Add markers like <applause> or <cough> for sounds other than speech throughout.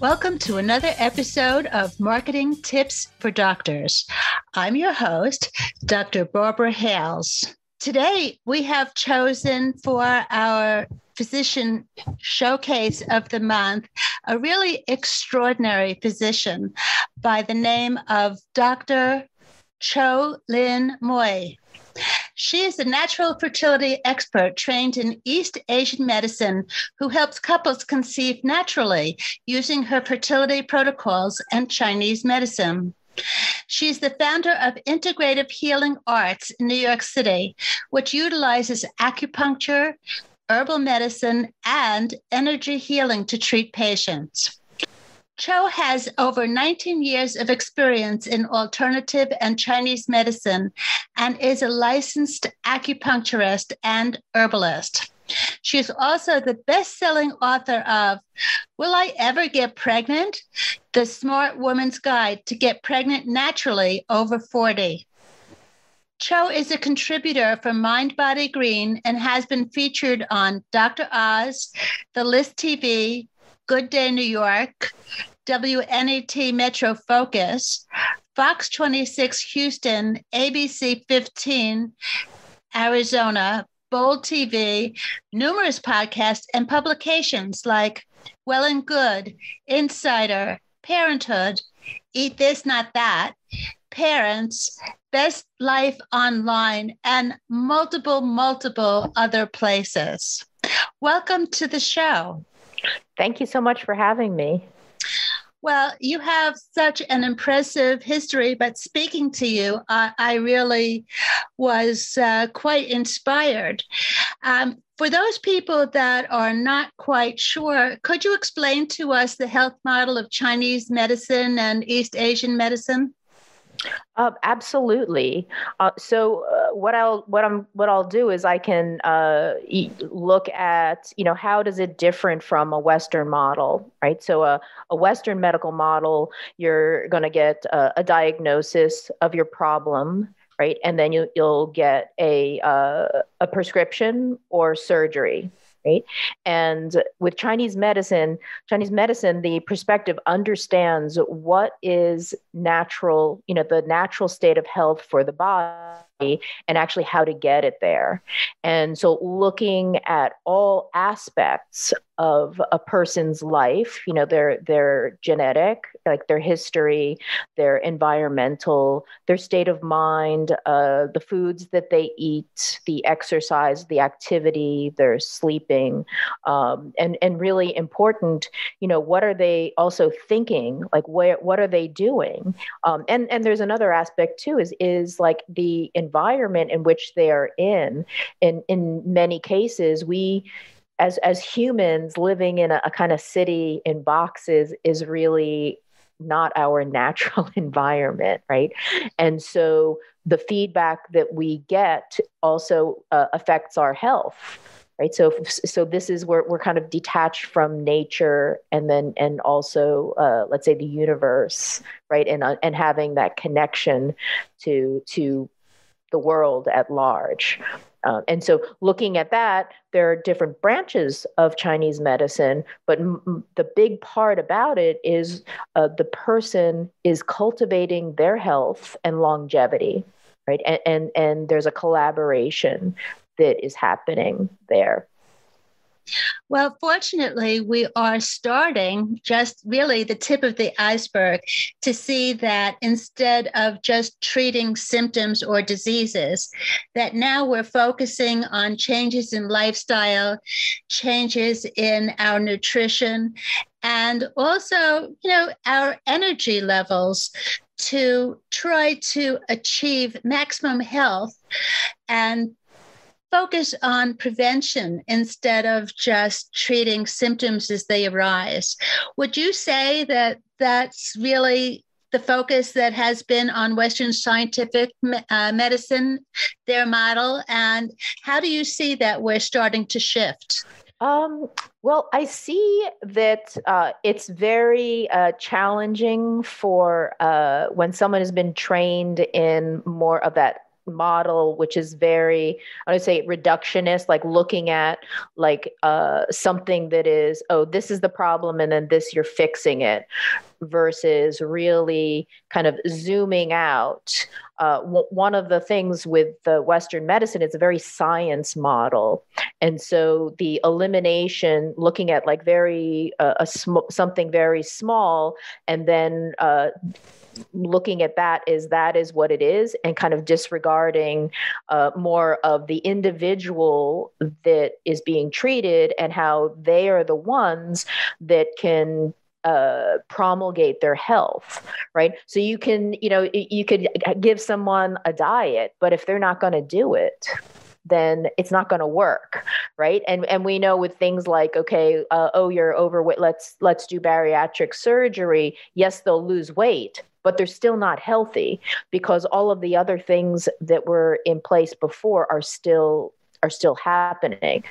Welcome to another episode of Marketing Tips for Doctors. I'm your host, Dr. Barbara Hales. Today, we have chosen for our physician showcase of the month a really extraordinary physician by the name of Dr. Cho Lin Moi. She is a natural fertility expert trained in East Asian medicine who helps couples conceive naturally using her fertility protocols and Chinese medicine. She's the founder of Integrative Healing Arts in New York City, which utilizes acupuncture, herbal medicine, and energy healing to treat patients. Cho has over 19 years of experience in alternative and Chinese medicine and is a licensed acupuncturist and herbalist. She is also the best selling author of Will I Ever Get Pregnant? The Smart Woman's Guide to Get Pregnant Naturally Over 40. Cho is a contributor for Mind Body Green and has been featured on Dr. Oz, The List TV, Good Day New York, WNET Metro Focus, Fox 26 Houston, ABC 15 Arizona, Bold TV, numerous podcasts and publications like Well and Good, Insider, Parenthood, Eat This, Not That, Parents, Best Life Online, and multiple, multiple other places. Welcome to the show. Thank you so much for having me. Well, you have such an impressive history, but speaking to you, uh, I really was uh, quite inspired. Um, for those people that are not quite sure, could you explain to us the health model of Chinese medicine and East Asian medicine? Uh, absolutely. Uh, so uh, what I'll what I'm what I'll do is I can uh, look at you know how does it different from a Western model, right? So a, a Western medical model, you're going to get a, a, diagnosis of your problem, right, and then you you'll get a uh, a prescription or surgery, right? And with Chinese medicine, Chinese medicine, the perspective understands what is natural, you know, the natural state of health for the body and actually how to get it there. And so looking at all aspects of a person's life, you know, their their genetic, like their history, their environmental, their state of mind, uh, the foods that they eat, the exercise, the activity, their sleeping, um, and and really important, you know, what are they also thinking? Like, where what are they doing? Um, and and there's another aspect too is is like the environment in which they are in. In in many cases, we as as humans living in a, a kind of city in boxes is really not our <laughs> natural environment, right? And so the feedback that we get also uh, affects our health right so so this is where we're kind of detached from nature and then and also uh, let's say the universe right and uh, and having that connection to to the world at large uh, and so, looking at that, there are different branches of Chinese medicine, but m- the big part about it is uh, the person is cultivating their health and longevity, right? And, and and there's a collaboration that is happening there. Well, fortunately, we are starting just really the tip of the iceberg to see that instead of just treating symptoms or diseases, that now we're focusing on changes in lifestyle, changes in our nutrition, and also, you know, our energy levels to try to achieve maximum health and focus on prevention instead of just treating symptoms as they arise. Would you say that that's really the focus that has been on Western scientific uh, medicine, their model, and how do you see that we're starting to shift? Um, well, I see that uh, it's very uh, challenging for uh, when someone has been trained in more of that model which is very i would say reductionist like looking at like uh, something that is oh this is the problem and then this you're fixing it versus really kind of zooming out uh, w- one of the things with the western medicine it's a very science model. And so the elimination looking at like very uh, a sm- something very small and then uh, looking at that is that is what it is and kind of disregarding uh, more of the individual that is being treated and how they are the ones that can uh, promulgate their health, right? So you can, you know, you could give someone a diet, but if they're not going to do it, then it's not going to work right and and we know with things like okay uh, oh you're overweight let's let's do bariatric surgery yes they'll lose weight but they're still not healthy because all of the other things that were in place before are still are still happening.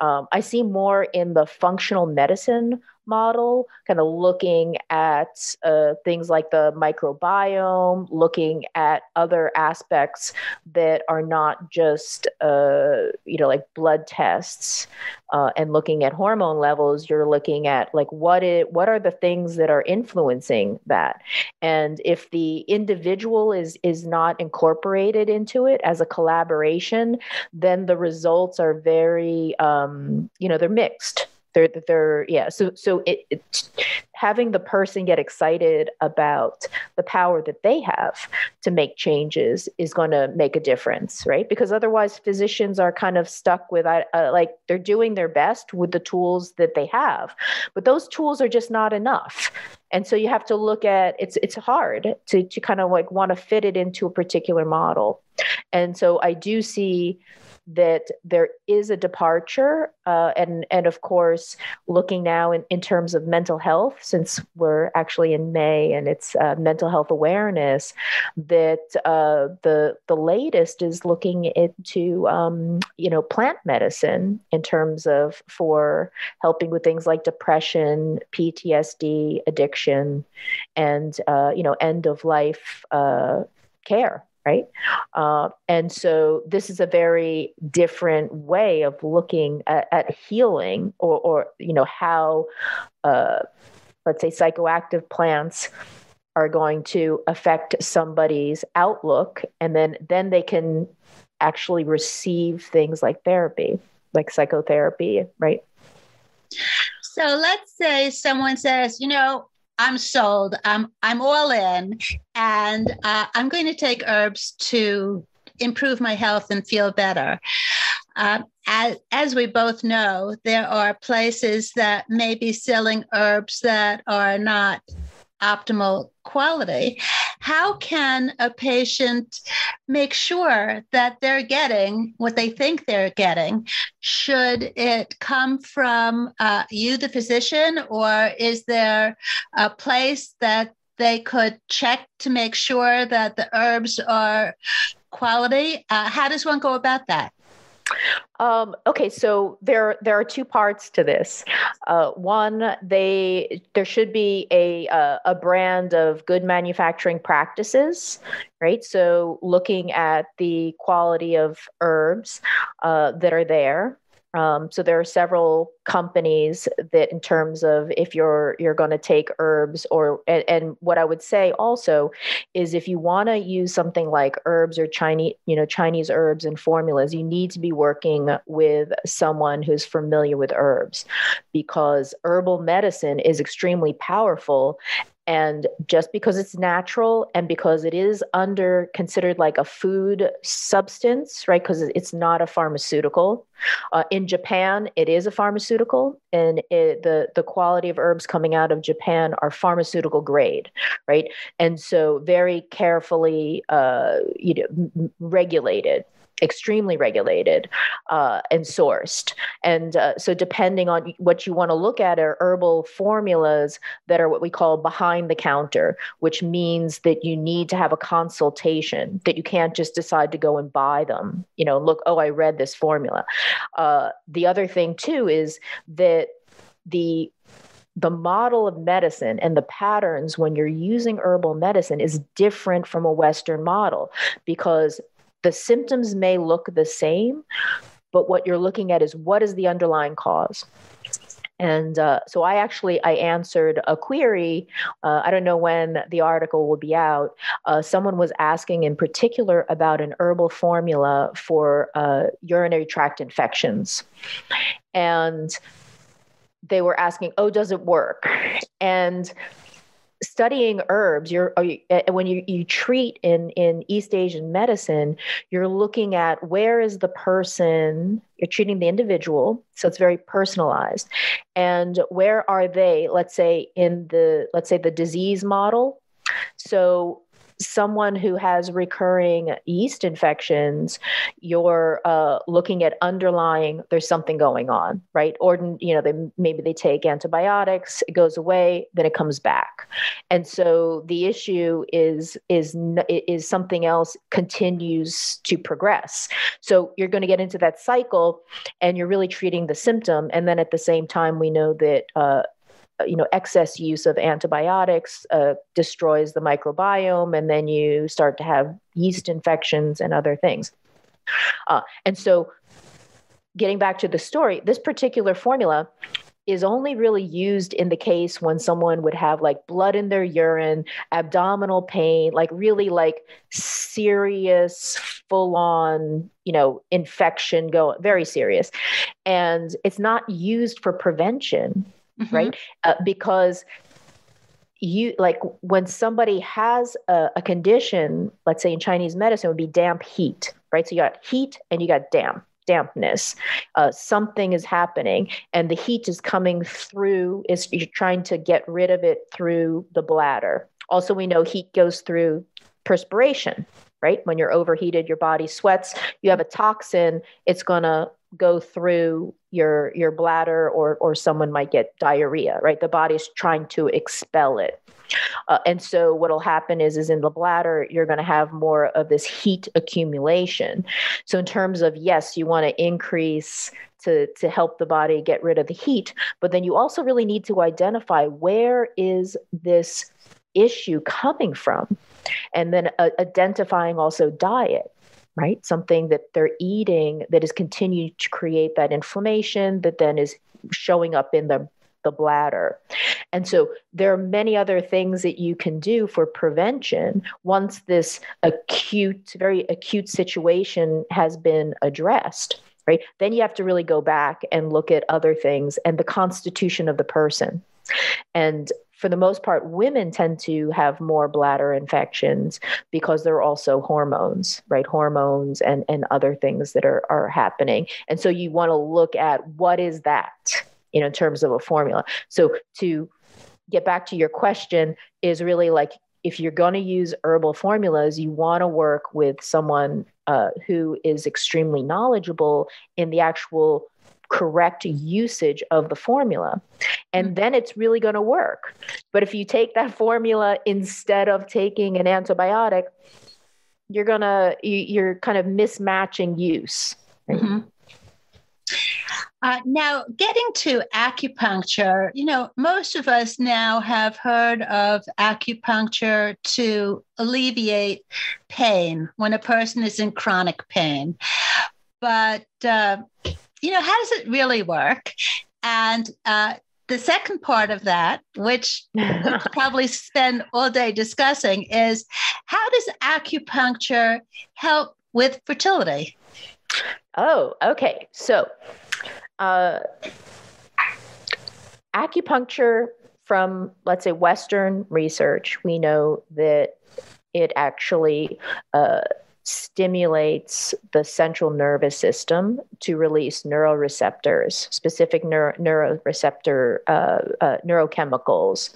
Um, I see more in the functional medicine model, kind of looking at uh, things like the microbiome, looking at other aspects that are not just, uh, you know, like blood tests uh, and looking at hormone levels. You're looking at like what it, what are the things that are influencing that, and if the individual is is not incorporated into it as a collaboration, then the results are very, um, you know, they're mixed they're they're yeah. So so it, it, having the person get excited about the power that they have to make changes is going to make a difference right? Because otherwise physicians are kind of stuck with uh, like they're doing their best with the tools that they have but those tools are just not enough. And so you have to look at it's it's hard to to kind of like want to fit it into a particular model. And so i do see that there is a departure, uh, and and of course, looking now in, in terms of mental health, since we're actually in May and it's uh, mental health awareness, that uh, the the latest is looking into um, you know plant medicine in terms of for helping with things like depression, PTSD, addiction, and uh, you know end of life uh, care right? Uh, and so this is a very different way of looking at, at healing, or, or, you know how, uh, let's say, psychoactive plants are going to affect somebody's outlook, and then then they can actually receive things like therapy, like psychotherapy, right? So let's say someone says, you know, I'm sold. I'm I'm all in, and uh, I'm going to take herbs to improve my health and feel better. Uh, as, as we both know, there are places that may be selling herbs that are not optimal quality. How can a patient make sure that they're getting what they think they're getting? Should it come from uh, you, the physician, or is there a place that they could check to make sure that the herbs are quality? Uh, how does one go about that? Um, okay, so there there are two parts to this. Uh, one, they there should be a uh, a brand of good manufacturing practices, right? So looking at the quality of herbs uh, that are there. Um, so there are several companies that, in terms of if you're you're going to take herbs, or and, and, what I would say also is if you want to use something like herbs or Chinese, you know, Chinese herbs and formulas, you need to be working with someone who's familiar with herbs, because herbal medicine is extremely powerful, and just because it's natural and because it is under considered like a food substance, right? Because it's not a pharmaceutical. Uh, in Japan, it is a pharmaceutical, and it, the the quality of herbs coming out of Japan are pharmaceutical grade, right? And so very carefully, uh, you know, m- regulated extremely regulated uh, and sourced. And uh, so, depending on what you want to look at, are herbal formulas that are what we call behind the counter, which means that you need to have a consultation, that you can't just decide to go and buy them. You know, look, oh, I read this formula. Uh, the other thing, too, is that the the model of medicine and the patterns when you're using herbal medicine is different from a Western model because the symptoms may look the same, but what you're looking at is what is the underlying cause. And uh, so i actually i answered a query uh, i don't know when the article will be out. Uh, someone was asking in particular about an herbal formula for uh, urinary tract infections. And they were asking oh does it work? And studying herbs you're you, uh, when you, you treat in in east asian medicine you're looking at where is the person you're treating the individual so it's very personalized. And where are they let's say in the let's say the disease model? So someone who has recurring yeast infections, you're uh, looking at underlying there's something going on, right? Or you know, they maybe they take antibiotics, it goes away, then it comes back, and so the issue is is is something else continues to progress. So you're going to get into that cycle, and you're really treating the symptom, and then at the same time, we know that uh, you know excess use of antibiotics uh, destroys the microbiome and then you start to have yeast infections and other things uh, and so getting back to the story this particular formula is only really used in the case when someone would have like blood in their urine, abdominal pain, like really like serious, full on, you know, infection go very serious. And it's not used for prevention mm-hmm. right? Uh, because you like when somebody has a, a, condition, let's say in Chinese medicine, would be damp heat, right? So you got heat and you got damp dampness uh, something is happening and the heat is coming through is you're trying to get rid of it through the bladder also we know heat goes through perspiration right when you're overheated your body sweats you have a toxin it's going to go through your your bladder or or someone might get diarrhea right? The body's trying to expel it. Uh, and so what'll happen is is in the bladder you're going to have more of this heat accumulation. So in terms of yes you want to increase to to help the body get rid of the heat but then you also really need to identify where is this issue coming from? And then uh, identifying also diet right? Something that they're eating that is continuing to create that inflammation that then is showing up in the the bladder. And so there are many other things that you can do for prevention once this acute, very acute situation has been addressed, right? Then you have to really go back and look at other things and the constitution of the person. And for the most part, women tend to have more bladder infections because there are also hormones, right? Hormones and, and other things that are, are happening. And so you want to look at what is that, you know, in terms of a formula. So to get back to your question is really like if you're going to use herbal formulas, you want to work with someone uh, who is extremely knowledgeable in the actual correct usage of the formula. And mm. then it's really going to work. But if you take that formula instead of taking an antibiotic, you're going to, you're kind of mismatching use. Mm-hmm. Uh, now, getting to acupuncture, you know, most of us now have heard of acupuncture to alleviate pain when a person is in chronic pain. But uh, you know, how does it really work? And uh, the second part of that, which <laughs> we'll probably spend all day discussing, is how does acupuncture help with fertility? Oh, okay. So, uh, acupuncture from, let's say, Western research, we know that it actually uh, stimulates the central nervous system to release neuroreceptors, specific neuro, neuroreceptor uh, uh, neurochemicals,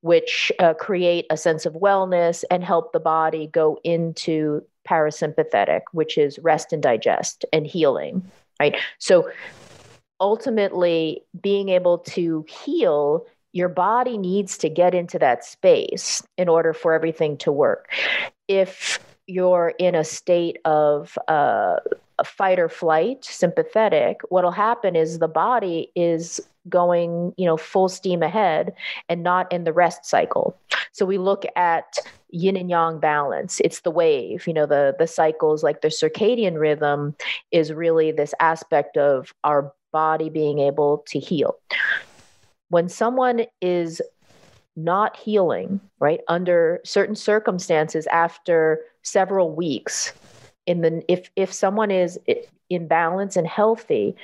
which uh, create a sense of wellness and help the body go into parasympathetic, which is rest and digest and healing, right? So ultimately, being able to heal your body needs to get into that space in order for everything to work. If you're in a state of uh, fight or flight, sympathetic, what'll happen is the body is going, you know, full steam ahead and not in the rest cycle. So we look at yin and yang balance. It's the wave, you know, the the cycles like the circadian rhythm is really this aspect of our body being able to heal. When someone is not healing, right, under certain circumstances after several weeks, in the if if someone is in balance and healthy,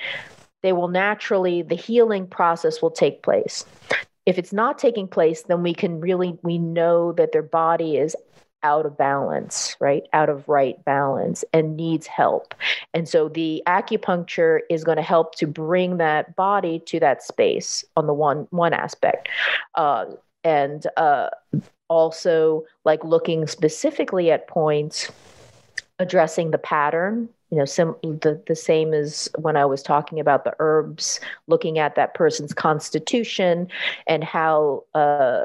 they will naturally the healing process will take place. If it's not taking place, then we can really we know that their body is out of balance, right? Out of right balance and needs help. And so the acupuncture is going to help to bring that body to that space on the one one aspect. Uh, and uh, also like looking specifically at points addressing the pattern you know sim- the, the same as when i was talking about the herbs looking at that person's constitution and how uh,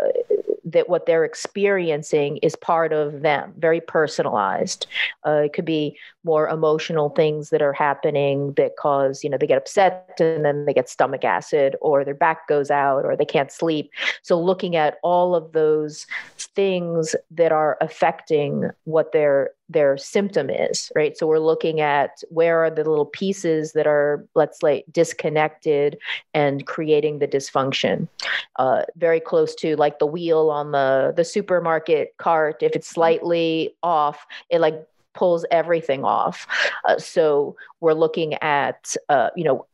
that what they're experiencing is part of them very personalized. Uh, it could be more emotional things that are happening that cause you know they get upset and then they get stomach acid or their back goes out or they can't sleep. So looking at all of those things that are affecting what their their symptom is right? So we're looking at where are the little pieces that are let's say disconnected and creating the dysfunction. Uh, very close to like the wheel on the the supermarket cart if it's slightly off it like pulls everything off. Uh, so we're looking at, uh, you know,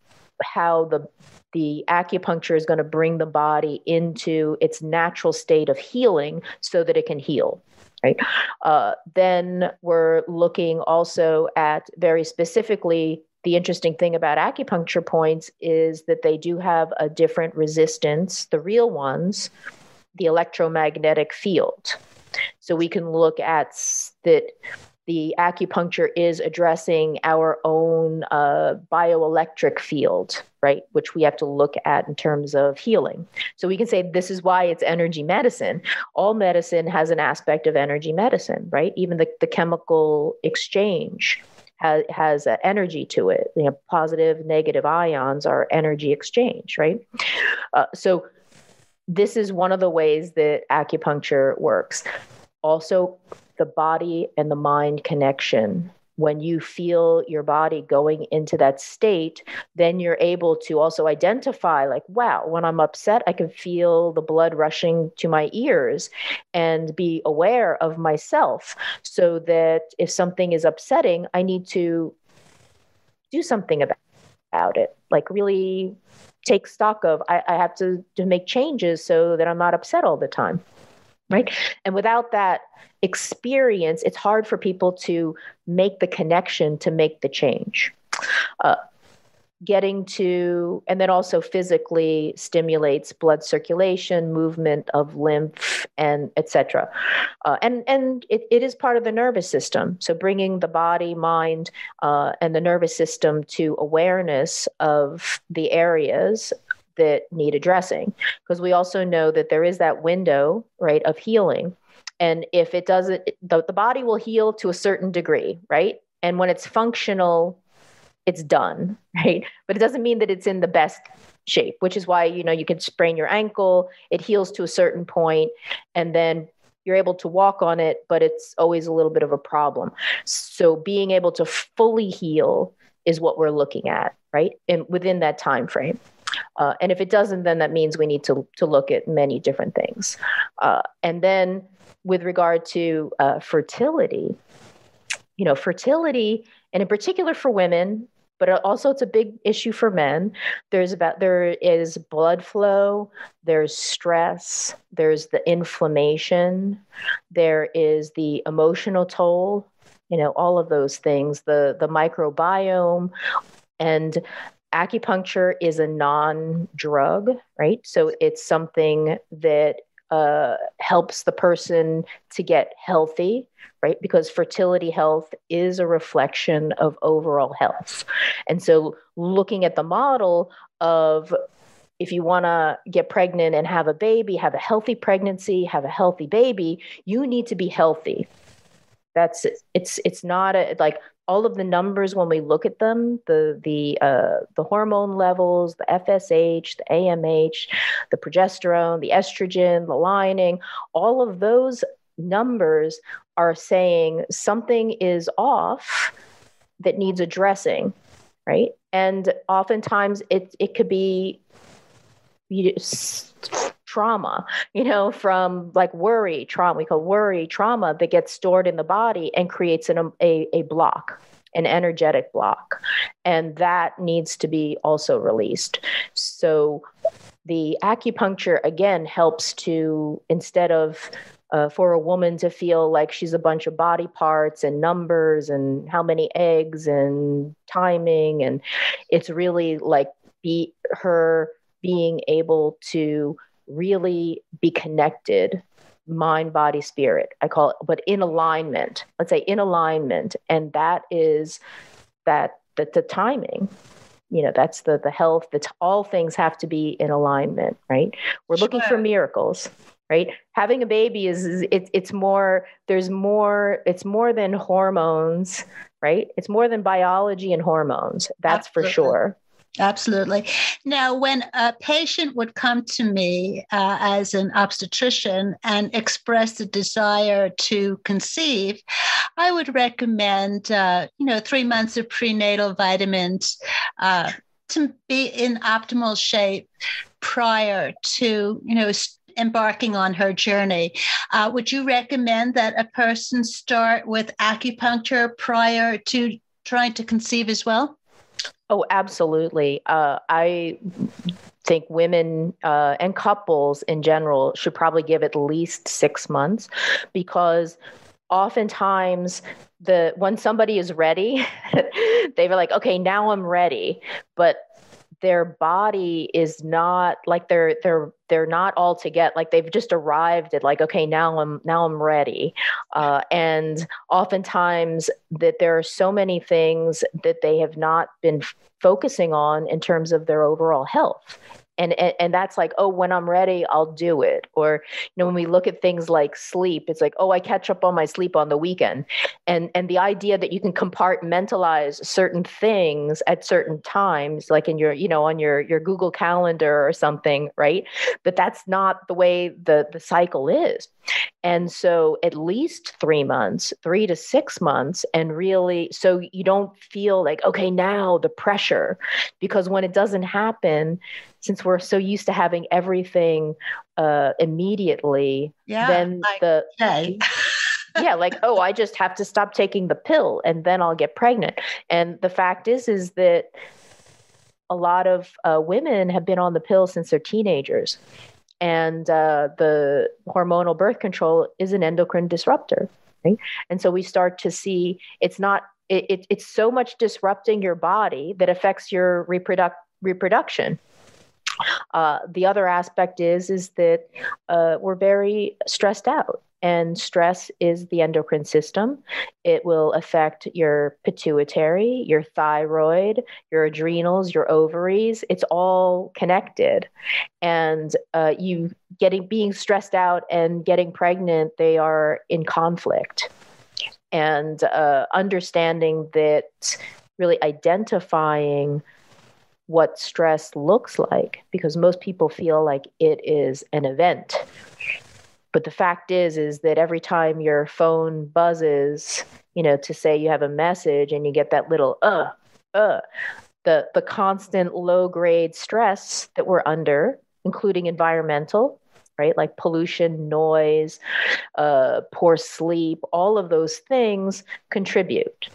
how the the acupuncture is going to bring the body into its natural state of healing so that it can heal right uh, then we're looking also at very specifically the interesting thing about acupuncture points is that they do have a different resistance the real ones the electromagnetic field so we can look at that the acupuncture is addressing our own uh, bioelectric field, right? Which we have to look at in terms of healing. So we can say this is why it's energy medicine. All medicine has an aspect of energy medicine, right? Even the, the chemical exchange has, has uh, energy to it. You know, positive, negative ions are energy exchange, right? Uh, so this is one of the ways that acupuncture works. Also, the body and the mind connection when you feel your body going into that state, then you're able to also identify, like, wow, when I'm upset, I can feel the blood rushing to my ears and be aware of myself so that if something is upsetting, I need to do something about, it. Like, really take stock of, I, I have to, to make changes so that I'm not upset all the time right? And without that experience it's hard for people to make the connection to make the change. Uh, getting to and then also physically stimulates blood circulation movement of lymph and etc uh, and and it, it is part of the nervous system. So bringing the body mind uh, and the nervous system to awareness of the areas that need addressing. Because we also know that there is that window right of healing. And if it doesn't the, the body will heal to a certain degree right? And when it's functional it's done right? But it doesn't mean that it's in the best shape which is why you know you can sprain your ankle it heals to a certain point and then you're able to walk on it but it's always a little bit of a problem. So being able to fully heal is what we're looking at right and within that time frame uh, and if it doesn't, then that means we need to, to look at many different things. Uh, and then with regard to uh, fertility, you know, fertility, and in particular for women, but uh, also it's a big issue for men. There's about there is blood flow, there's stress, there's the inflammation, there is the emotional toll, you know, all of those things, the the microbiome, and acupuncture is a non drug, right? So it's something that uh, helps the person to get healthy, right? Because fertility health is a reflection of overall health. And so looking at the model of if you want to get pregnant and have a baby, have a healthy pregnancy, have a healthy baby, you need to be healthy. That's it's it's not a like all of the numbers when we look at them, the the uh, the hormone levels, the FSH, the AMH, the progesterone, the estrogen, the lining, all of those numbers are saying something is off that needs addressing, right? And oftentimes it it could be you trauma, you know, from like worry, trauma, we call worry, trauma that gets stored in the body and creates an, a, a block, an energetic block. And that needs to be also released. So the acupuncture, again, helps to, instead of uh, for a woman to feel like she's a bunch of body parts and numbers and how many eggs and timing and it's really like be her being able to really be connected mind body spirit. I call it but in alignment let's say in alignment. And that is that that the timing you know that's the the health that all things have to be in alignment right? We're sure. looking for miracles right? Having a baby is, is it, it's more there's more it's more than hormones right? It's more than biology and hormones that's Absolutely. for sure Absolutely. Now, when a patient would come to me uh, as an obstetrician and express the desire to conceive, I would recommend, uh, you know, three months of prenatal vitamins uh, to be in optimal shape prior to, you know, embarking on her journey. Uh, would you recommend that a person start with acupuncture prior to trying to conceive as well? Oh, absolutely. Uh, I think women uh, and couples in general should probably give at least six months because oftentimes the when somebody is ready <laughs> they were like okay now i'm ready but their body is not like they're they're they're not all together like they've just arrived at like okay now i'm now i'm ready. Uh, and oftentimes that there are so many things that they have not been focusing on in terms of their overall health and, and and that's like oh when i'm ready i'll do it. Or you know when we look at things like sleep it's like oh i catch up on my sleep on the weekend. And and the idea that you can compartmentalize certain things at certain times like in your you know on your your google calendar or something right? But that's not the way the the cycle is and so at least 3 months 3 to 6 months and really so you don't feel like okay now the pressure because when it doesn't happen since we're so used to having everything uh, immediately, yeah, then like, the okay. <laughs> yeah, like oh, I just have to stop taking the pill and then I'll get pregnant. And the fact is, is that a lot of uh, women have been on the pill since they're teenagers, and uh, the hormonal birth control is an endocrine disruptor. Right? And so we start to see it's not it, it, it's so much disrupting your body that affects your reproduct reproduction uh, the other aspect is is that uh, we're very stressed out, and stress is the endocrine system. It will affect your pituitary, your thyroid, your adrenals, your ovaries. It's all connected, and uh, you getting being stressed out and getting pregnant, they are in conflict, and uh, understanding that really identifying what stress looks like because most people feel like it is an event but the fact is is that every time your phone buzzes you know to say you have a message and you get that little uh uh the the constant low grade stress that we're under including environmental right? Like pollution noise uh, poor sleep all of those things contribute.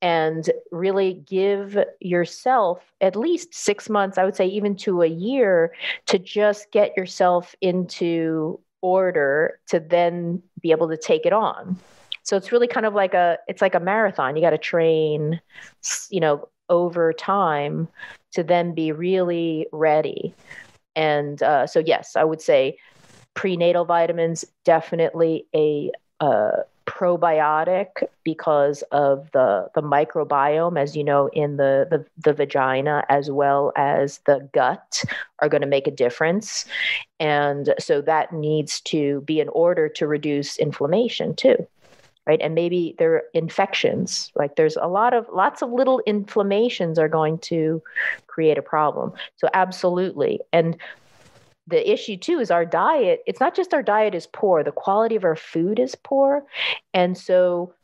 And really give yourself at least six months, I would say even to a year, to just get yourself into order to then be able to take it on. So it's really kind of like a it's like a marathon. You got to train, you know, over time to then be really ready. And uh, so yes, I would say prenatal vitamins definitely a uh, probiotic because of the the microbiome as you know in the, the the vagina as well as the gut are going to make a difference. And so that needs to be in order to reduce inflammation too right? And maybe there are infections like there's a lot of lots of little inflammations are going to create a problem. So absolutely. And the issue too is our diet it's not just our diet is poor the quality of our food is poor. And so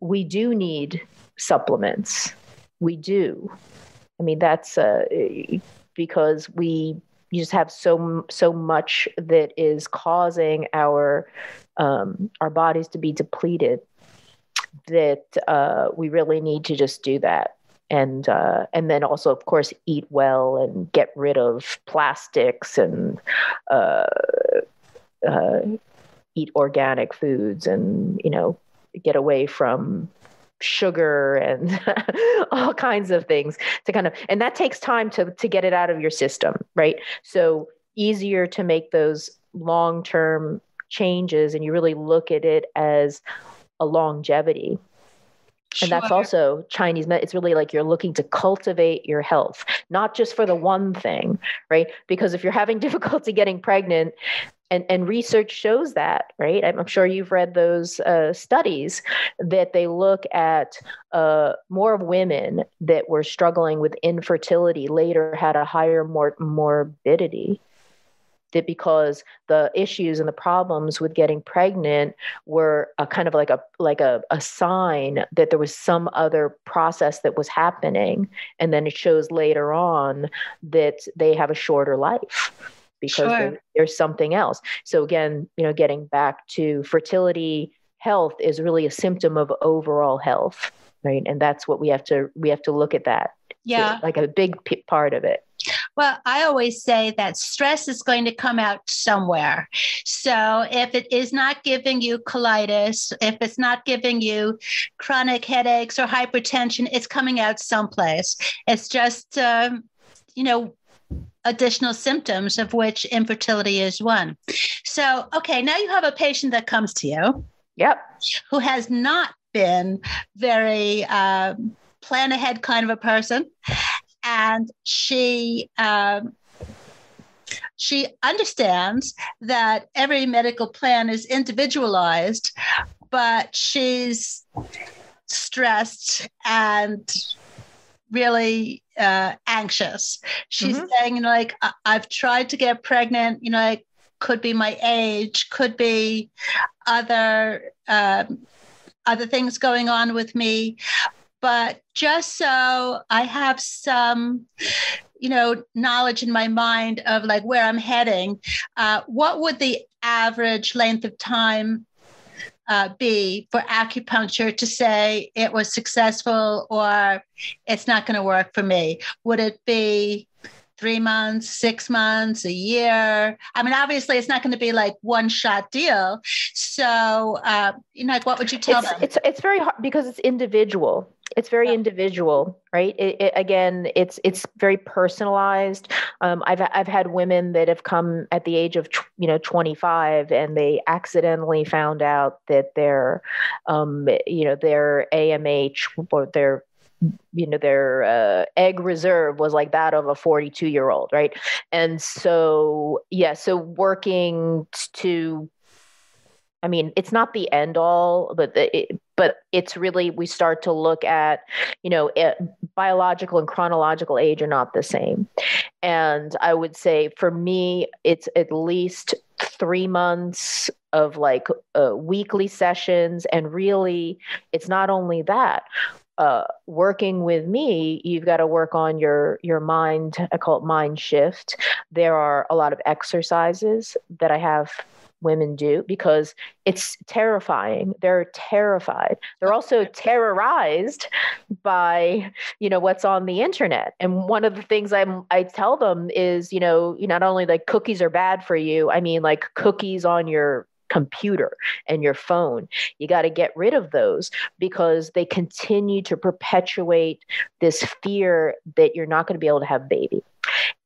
we do need supplements. We do. I mean that's uh, because we just have so so much that is causing our um, our bodies to be depleted that uh, we really need to just do that and uh, and then also of course eat well and get rid of plastics and uh, uh, eat organic foods and you know get away from sugar and <laughs> all kinds of things to kind of and that takes time to to get it out of your system right? So easier to make those long term changes and you really look at it as a longevity and that's also Chinese. It's really like you're looking to cultivate your health, not just for the one thing, right? Because if you're having <laughs> difficulty getting pregnant, and, and research shows that, right? I'm, I'm sure you've read those uh, studies that they look at uh, more of women that were struggling with infertility later had a higher mor- morbidity that because the issues and the problems with getting pregnant were a kind of like a like a, a sign that there was some other process that was happening. And then it shows later on that they have a shorter life because sure. there's something else. So again you know getting back to fertility health is really a symptom of overall health right? And that's what we have to we have to look at that. Yeah. Like a big p- part of it well, I always say that stress is going to come out somewhere. So if it is not giving you colitis, if it's not giving you chronic headaches or hypertension, it's coming out someplace. It's just, um, you know, additional symptoms of which infertility is one. So, okay, now you have a patient that comes to you. Yep. Who has not been very um, plan ahead kind of a person and she um, she understands that every medical plan is individualized, but she's stressed and really uh, anxious. She's mm-hmm. saying, you know, like I- have tried to get pregnant. You know, like could be my age, could be other um, other things going on with me, but just so I have some, you know, knowledge in my mind of like where I'm heading, uh, what would the average length of time uh, be for acupuncture to say it was successful or it's not going to work for me? Would it be three months, six months, a year. I mean, obviously, it's not going to be like one shot deal. So, uh, you know, like, what would you tell it's, them? It's it's very hard because it's individual. It's very yeah. individual, right? It, it, again, it's it's very personalized. Um, I've I've had women that have come at the age of you know 25 and they accidentally found out that their um, you know their AMH or their you know their uh, egg reserve was like that of a 42 year old right and so yeah so working to I mean, it's not the end all, but it, but it's really we start to look at, you know, it, biological and chronological age are not the same, and I would say for me, it's at least three months of like uh, weekly sessions, and really, it's not only that uh, working with me, you've got to work on your your mind. I call it mind shift. There are a lot of exercises that I have women do because it's terrifying. They're terrified. They're also terrorized by you know what's on the internet. And one of the things I'm I tell them is you know not only like cookies are bad for you. I mean like cookies on your computer and your phone. You got to get rid of those because they continue to perpetuate this fear that you're not going to be able to have baby.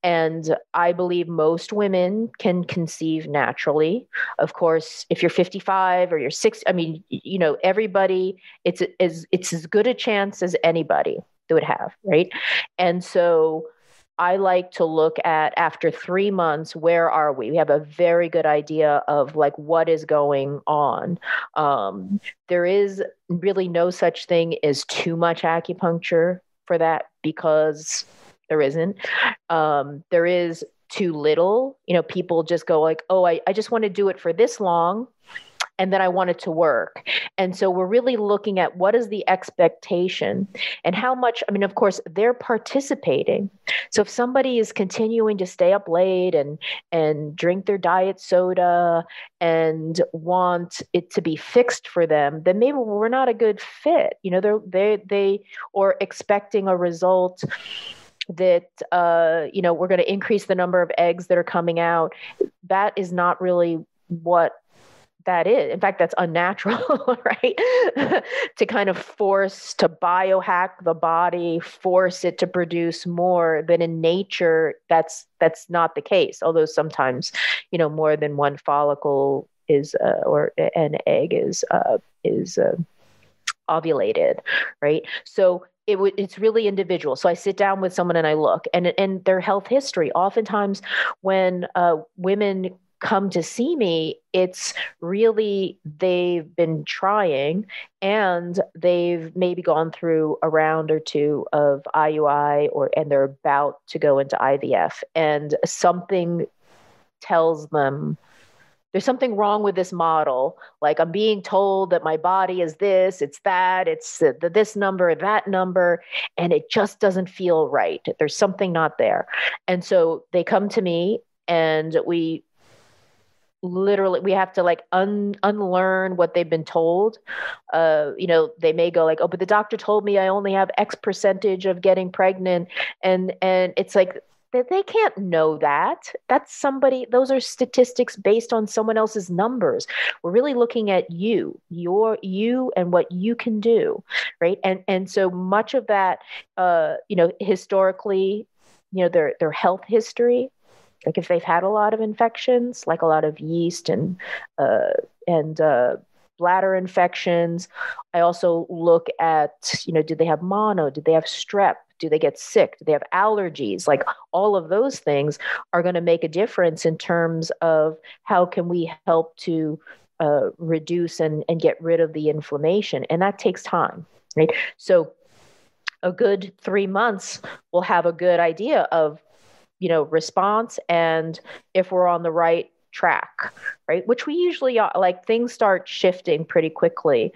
And I believe most women can conceive naturally. Of course, if you're 55 or you're 60, I mean, you know, everybody, it's as it's as good a chance as anybody would have, right? And so I like to look at after three months, where are we? We have a very good idea of like what is going on. Um, there is really no such thing as too much acupuncture for that because there isn't. Um, there is too little. You know, people just go like, oh, I, I just want to do it for this long and then I want it to work. And so we're really looking at what is the expectation and how much, I mean, of course, they're participating. So if somebody is continuing to stay up late and and drink their diet soda and want it to be fixed for them, then maybe we're not a good fit. You know, they're they they or expecting a result that uh, you know we're going to increase the number of eggs that are coming out that is not really what that is. In fact, that's unnatural, <laughs> right? <laughs> to kind of force to biohack the body, force it to produce more than in nature. That's that's not the case. Although sometimes, you know, more than one follicle is uh, or an egg is uh, is uh, ovulated, right? So it w- it's really individual. So I sit down with someone and I look, and and their health history. Oftentimes, when uh, women come to see me, it's really they've been trying and they've maybe gone through a round or two of IUI or and they're about to go into IVF and something tells them there's something wrong with this model. Like I'm being told that my body is this, it's that, it's the, this number, that number, and it just doesn't feel right. There's something not there. And so they come to me and we literally we have to like un, unlearn what they've been told uh you know they may go like oh but the doctor told me i only have x percentage of getting pregnant and and it's like they, they can't know that that's somebody those are statistics based on someone else's numbers we're really looking at you your you and what you can do right and and so much of that uh you know historically you know their their health history like if they've had a lot of infections, like a lot of yeast and uh, and uh, bladder infections. I also look at, you know, did they have mono? Did they have strep? Do they get sick? Do they have allergies? Like all of those things are going to make a difference in terms of how can we help to uh, reduce and, and get rid of the inflammation. And that takes time, right? So a good three months, we'll have a good idea of you know response and if we're on the right track right which we usually are like things start shifting pretty quickly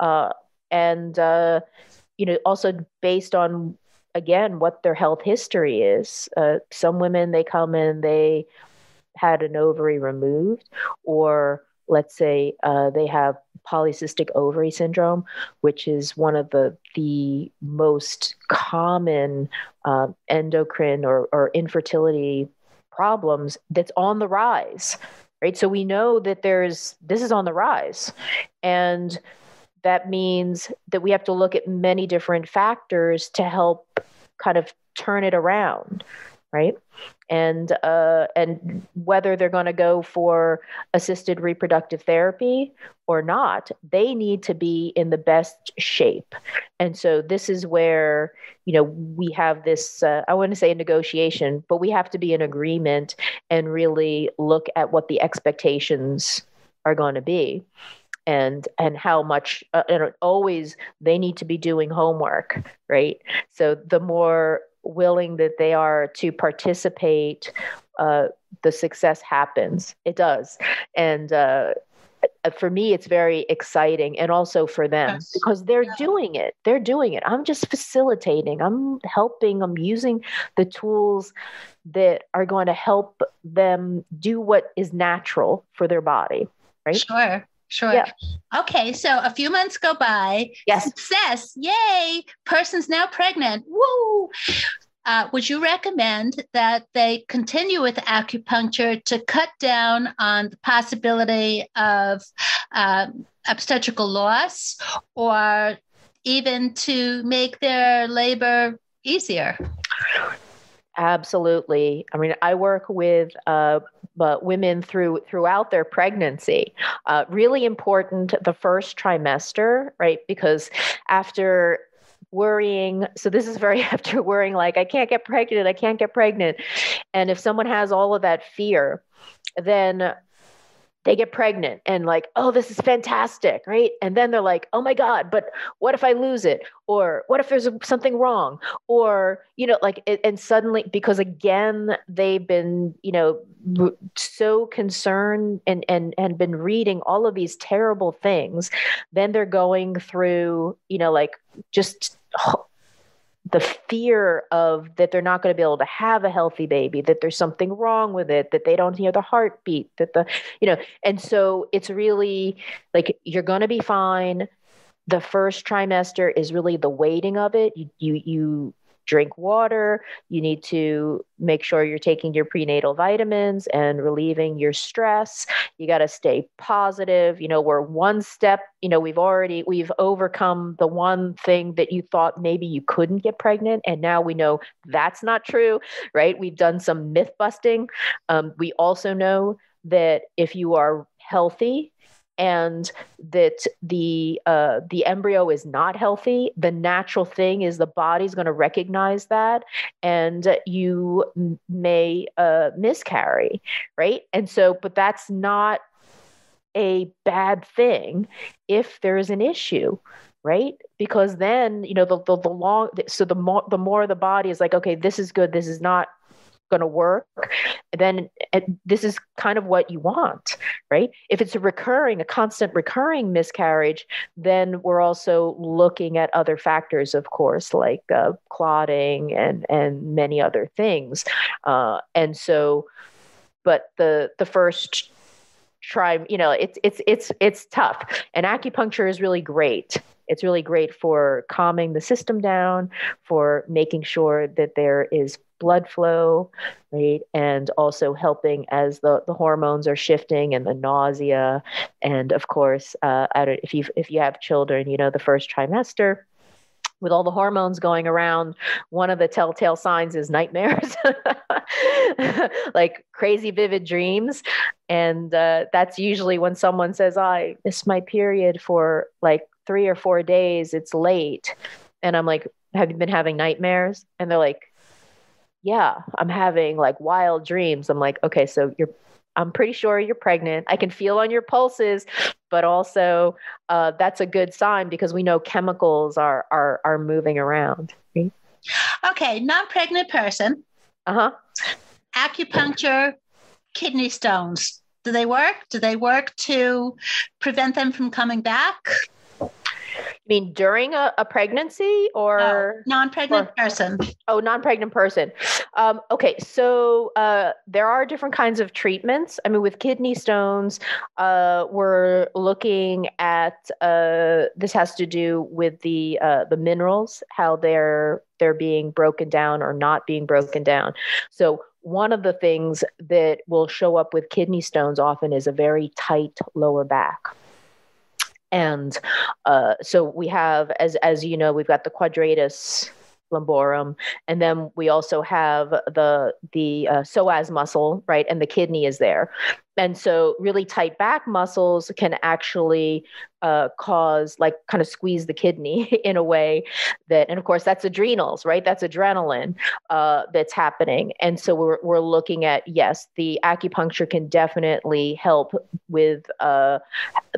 uh, and uh, you know also based on again what their health history is uh, some women they come in they had an ovary removed or let's say uh, they have polycystic ovary syndrome, which is one of the the most common uh, endocrine or, or infertility problems that's on the rise. Right, so we know that there's this is on the rise, and that means that we have to look at many different factors to help kind of turn it around right? And uh, and whether they're going to go for assisted reproductive therapy or not, they need to be in the best shape. And so this is where you know we have this. Uh, I want to say a negotiation, but we have to be in agreement and really look at what the expectations are going to be and and how much uh, and always they need to be doing homework right so the more willing that they are to participate, uh, the success happens. It does. And uh, for me, it's very exciting and also for them yes. because they're yeah. doing it. They're doing it. I'm just facilitating, I'm helping, I'm using the tools that are going to help them do what is natural for their body. Right? Sure. Sure. Yeah. Okay, so a few months go by. Yes. Success. Yay. Person's now pregnant. Woo. Uh, would you recommend that they continue with acupuncture to cut down on the possibility of uh, obstetrical loss or even to make their labor easier? Absolutely. I mean, I work with uh, women through throughout their pregnancy. Uh, really important the first trimester, right? Because after worrying, so this is very <laughs> after worrying, like I can't get pregnant, I can't get pregnant, and if someone has all of that fear, then they get pregnant and like oh this is fantastic right? And then they're like oh my god but what if i lose it? Or what if there's something wrong? Or you know like and suddenly because again they've been you know so concerned and and and been reading all of these terrible things then they're going through you know like just the fear of that they're not going to be able to have a healthy baby that there's something wrong with it that they don't hear the heartbeat that the you know and so it's really like you're going to be fine. The first trimester is really the waiting of it. You you you drink water. You need to make sure you're taking your prenatal vitamins and relieving your stress. You got to stay positive. You know, we're one step, you know, we've already we've overcome the one thing that you thought maybe you couldn't get pregnant and now we know that's not true, right? We've done some myth busting. Um, we also know that if you are healthy and that the uh, the embryo is not healthy, the natural thing is the body's going to recognize that, and you m- may uh, miscarry, right? And so, but that's not a bad thing if there is an issue right because then you know the, the, the long so the more the more the body is like okay this is good this is not going to work, then this is kind of what you want, right? If it's a recurring, a constant recurring miscarriage, then we're also looking at other factors, of course, like uh, clotting and and many other things. Uh, and so, but the the first try, you know, it's it's it's it's tough, and acupuncture is really great it's really great for calming the system down, for making sure that there is blood flow, right? And also helping as the, the hormones are shifting and the nausea. And of course, uh, if you if you have children, you know, the first trimester, with all the hormones going around, one of the telltale signs is nightmares, <laughs> like crazy vivid dreams. And uh, that's usually when someone says, I miss my period for like three or four days. It's late. And I'm like, Have you been having nightmares? And they're like, yeah, I'm having like wild dreams. I'm like, okay, so you're, I'm pretty sure you're pregnant. I can feel on your pulses, but also uh, that's a good sign because we know chemicals are are are moving around. Okay, non-pregnant person. Uh huh. Acupuncture, kidney stones. Do they work? Do they work to prevent them from coming back? Mean during a, a pregnancy or no, non-pregnant or, person? Oh, non-pregnant person. Um, okay, so uh, there are different kinds of treatments. I mean, with kidney stones, uh, we're looking at uh, this has to do with the uh, the minerals, how they're they're being broken down or not being broken down. So one of the things that will show up with kidney stones often is a very tight lower back and uh, so we have as as you know we've got the quadratus lumborum. And then we also have the the uh, psoas muscle right? And the kidney is there. And so really tight back muscles can actually uh, cause like kind of squeeze the kidney <laughs> in a way that and of course that's adrenals right? That's adrenaline uh, that's happening. And so we're, we're looking at yes the acupuncture can definitely help with uh,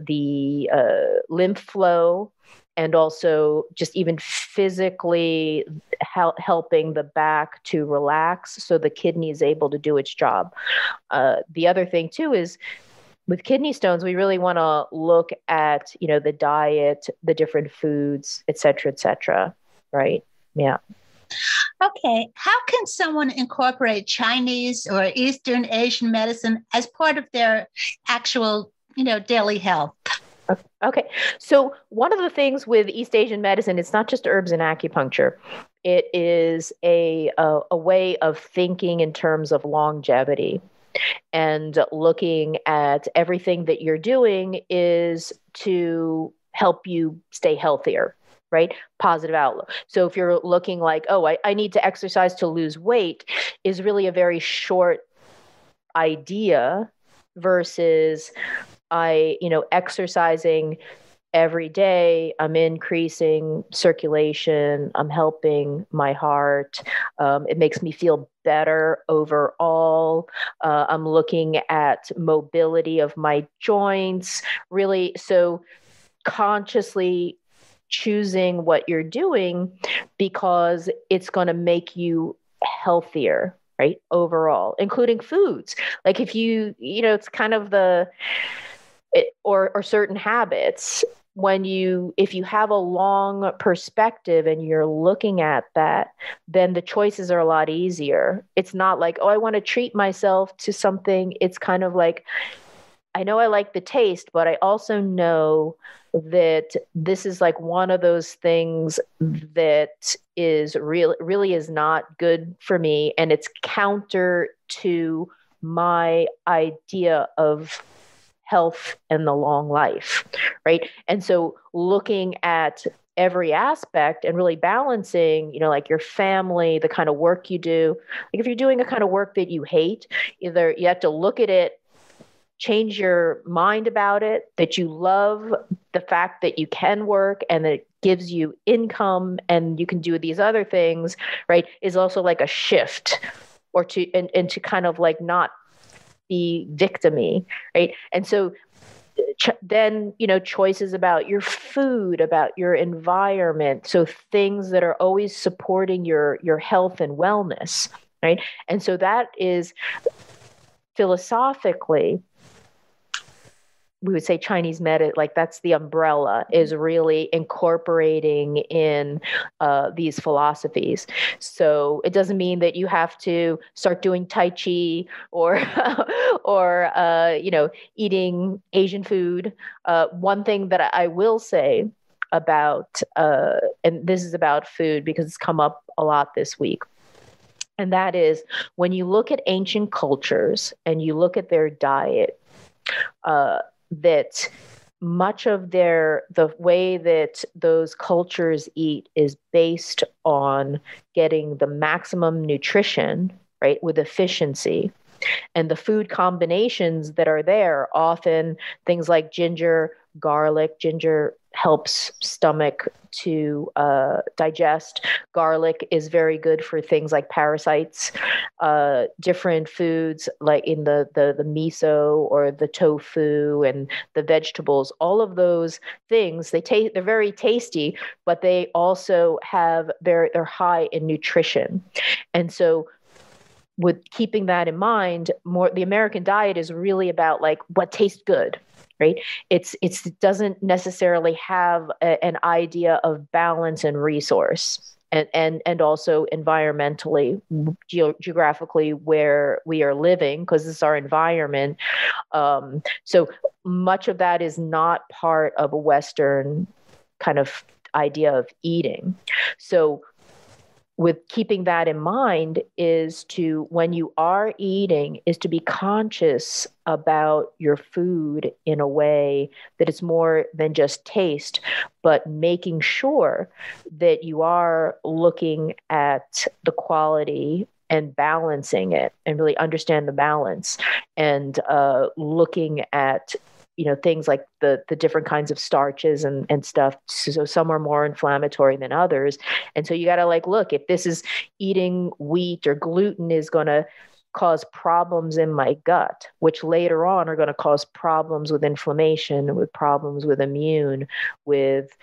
the uh, lymph flow and also just even physically hel- helping the back to relax so the kidney is able to do its job. Uh, the other thing too is with kidney stones, we really want to look at you know the diet, the different foods, et cetera, et cetera. Right? Yeah. Okay, how can someone incorporate Chinese or Eastern Asian medicine as part of their actual, you know, daily health? Okay. So, one of the things with East Asian medicine, it's not just herbs and acupuncture. It is a, a, a way of thinking in terms of longevity and looking at everything that you're doing is to help you stay healthier right? Positive outlook. So if you're looking like, oh, I, I need to exercise to lose weight, is really a very short idea versus I, you know, exercising every day i'm increasing circulation i'm helping my heart um, it makes me feel better overall. Uh, i'm looking at mobility of my joints really so consciously choosing what you're doing because it's going to make you healthier right overall including foods. Like if you you know it's kind of the it, or or certain habits when you if you have a long perspective and you're looking at that then the choices are a lot easier. It's not like oh i want to treat myself to something. It's kind of like i know i like the taste but i also know that this is like one of those things that is real really is not good for me and it's counter to my idea of health and the long life, right? And so looking at every aspect and really balancing, you know, like your family, the kind of work you do. Like if you're doing a kind of work that you hate, either you have to look at it, change your mind about it, that you love the fact that you can work and that it gives you income and you can do these other things, right? Is also like a shift or to and, and to kind of like not be victimy, right? And so ch- then you know choices about your food about your environment so things that are always supporting your your health and wellness right and so that is philosophically we would say Chinese medicine, like that's the umbrella, is really incorporating in uh, these philosophies. So it doesn't mean that you have to start doing Tai Chi or, <laughs> or uh, you know, eating Asian food. Uh, one thing that I will say about, uh, and this is about food because it's come up a lot this week. And that is when you look at ancient cultures and you look at their diet, uh, that much of their the way that those cultures eat is based on getting the maximum nutrition right with efficiency. And the food combinations that are there often things like ginger garlic ginger helps stomach to uh, digest. Garlic is very good for things like parasites. Uh, different foods like in the, the the miso or the tofu and the vegetables, all of those things they taste they're very tasty, but they also have very they're high in nutrition, and so with keeping that in mind more the american diet is really about like what tastes good right? It's it's it doesn't necessarily have a, an idea of balance and resource and and and also environmentally ge- geographically where we are living because this is our environment. Um, so much of that is not part of a western kind of idea of eating. So with keeping that in mind is to when you are eating is to be conscious about your food in a way that it's more than just taste but making sure that you are looking at the quality and balancing it and really understand the balance and uh, looking at you know things like the the different kinds of starches and and stuff. So some are more inflammatory than others. And so you got to like look if this is eating wheat or gluten is going to cause problems in my gut which later on are going to cause problems with inflammation with problems with immune with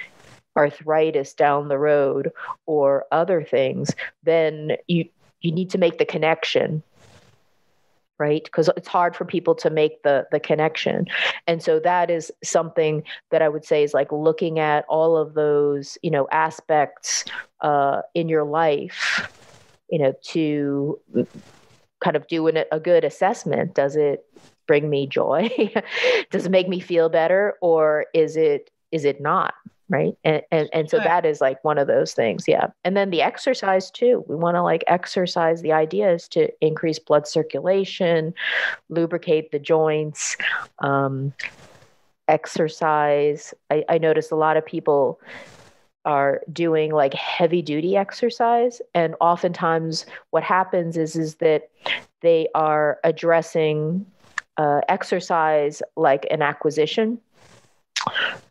arthritis down the road or other things then you you need to make the connection right? Because it's hard for people to make the the connection. And so that is something that i would say is like looking at all of those you know aspects uh, in your life you know to kind of do an, a good assessment. Does it bring me joy? <laughs> Does it make me feel better? Or is it is it not right? And and, and so that is like one of those things yeah. And then the exercise too we want to like exercise the idea is to increase blood circulation lubricate the joints um, exercise. I, I notice a lot of people are doing like heavy duty exercise and oftentimes what happens is is that they are addressing uh, exercise like an acquisition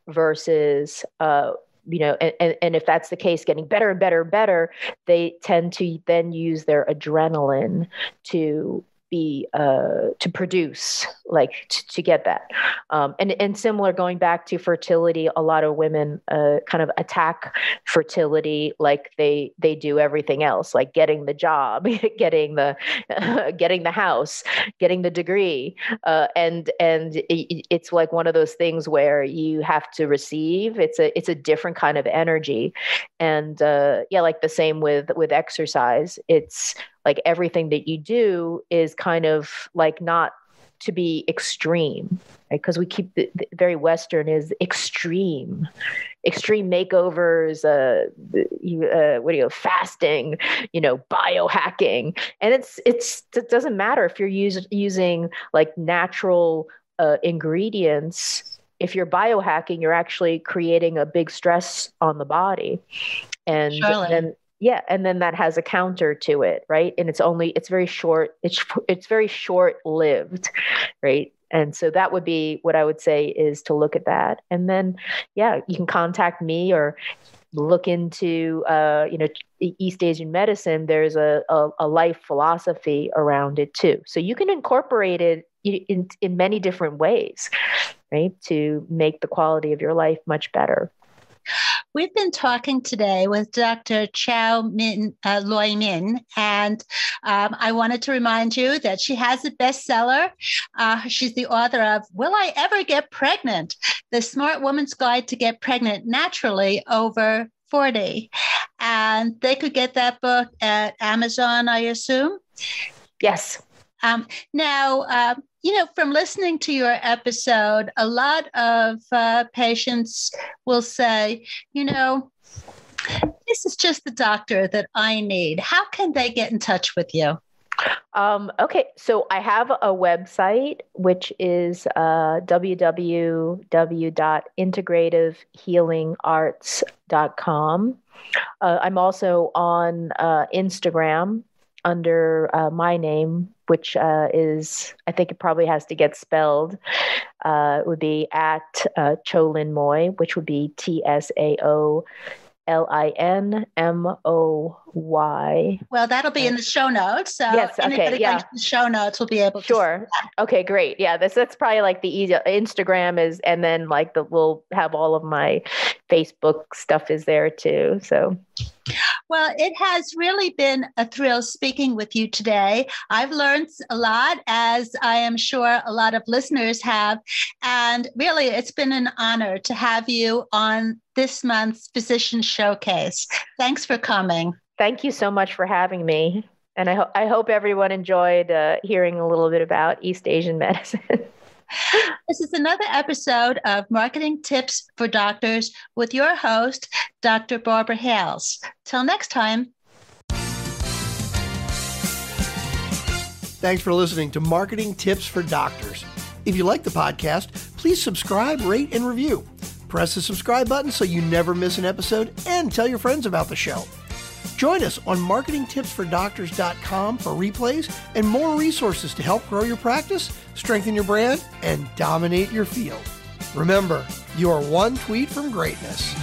versus uh, you know and, and if that's the case getting better and better and better they tend to then use their adrenaline to be uh, to produce like t- to get that. Um, and and similar going back to fertility a lot of women uh, kind of attack fertility like they they do everything else like getting the job <laughs> getting the uh, <laughs> getting the house getting the degree. Uh, and and it, it's like one of those things where you have to receive. It's a it's a different kind of energy. And uh, yeah like the same with with exercise. It's like everything that you do is kind of like not to be extreme right? Because we keep the, the, very western is extreme. Extreme makeovers uh, uh what do you know, fasting you know biohacking. And it's it's it doesn't matter if you're use, using like natural uh, ingredients. If you're biohacking you're actually creating a big stress on the body. And Charlotte. then yeah and then that has a counter to it right? And it's only it's very short it's it's very short lived right? And so that would be what i would say is to look at that. And then yeah you can contact me or look into uh, you know east asian medicine. There's a, a, a, life philosophy around it too. So you can incorporate it in, in many different ways right to make the quality of your life much better We've been talking today with Dr. Chow Min, uh, Loy Min, and um, I wanted to remind you that she has a bestseller. Uh, she's the author of Will I Ever Get Pregnant? The Smart Woman's Guide to Get Pregnant Naturally Over 40. And they could get that book at Amazon, I assume. Yes. Um, now, uh, you know, from listening to your episode, a lot of uh, patients will say, you know, this is just the doctor that I need. How can they get in touch with you? Um, okay, so I have a website which is uh, www.integrativehealingarts.com. Uh, I'm also on uh, Instagram under uh, my name, which uh, is, I think it probably has to get spelled. Uh, would be at uh, Tsaolin Moy, which would be T S A O L I N M O Y. Well, that'll be in the show notes. So yes, okay, yeah. the show notes will be able to. Sure. Okay, great. Yeah, this that's probably like the easy. Instagram is, and then like the we'll have all of my Facebook stuff is there too. So. Well, it has really been a thrill speaking with you today. I've learned a lot, as I am sure a lot of listeners have. And really, it's been an honor to have you on this month's Physician Showcase. Thanks for coming. Thank you so much for having me. And I, ho- I hope everyone enjoyed uh, hearing a little bit about East Asian <laughs> medicine. This is another episode of Marketing Tips for Doctors with your host, Dr. Barbara Hales. Till next time. Thanks for listening to Marketing Tips for Doctors. If you like the podcast, please subscribe, rate, and review. Press the subscribe button so you never miss an episode and tell your friends about the show. Join us on marketingtipsfordoctors.com for replays and more resources to help grow your practice, strengthen your brand, and dominate your field. Remember, you are one tweet from greatness.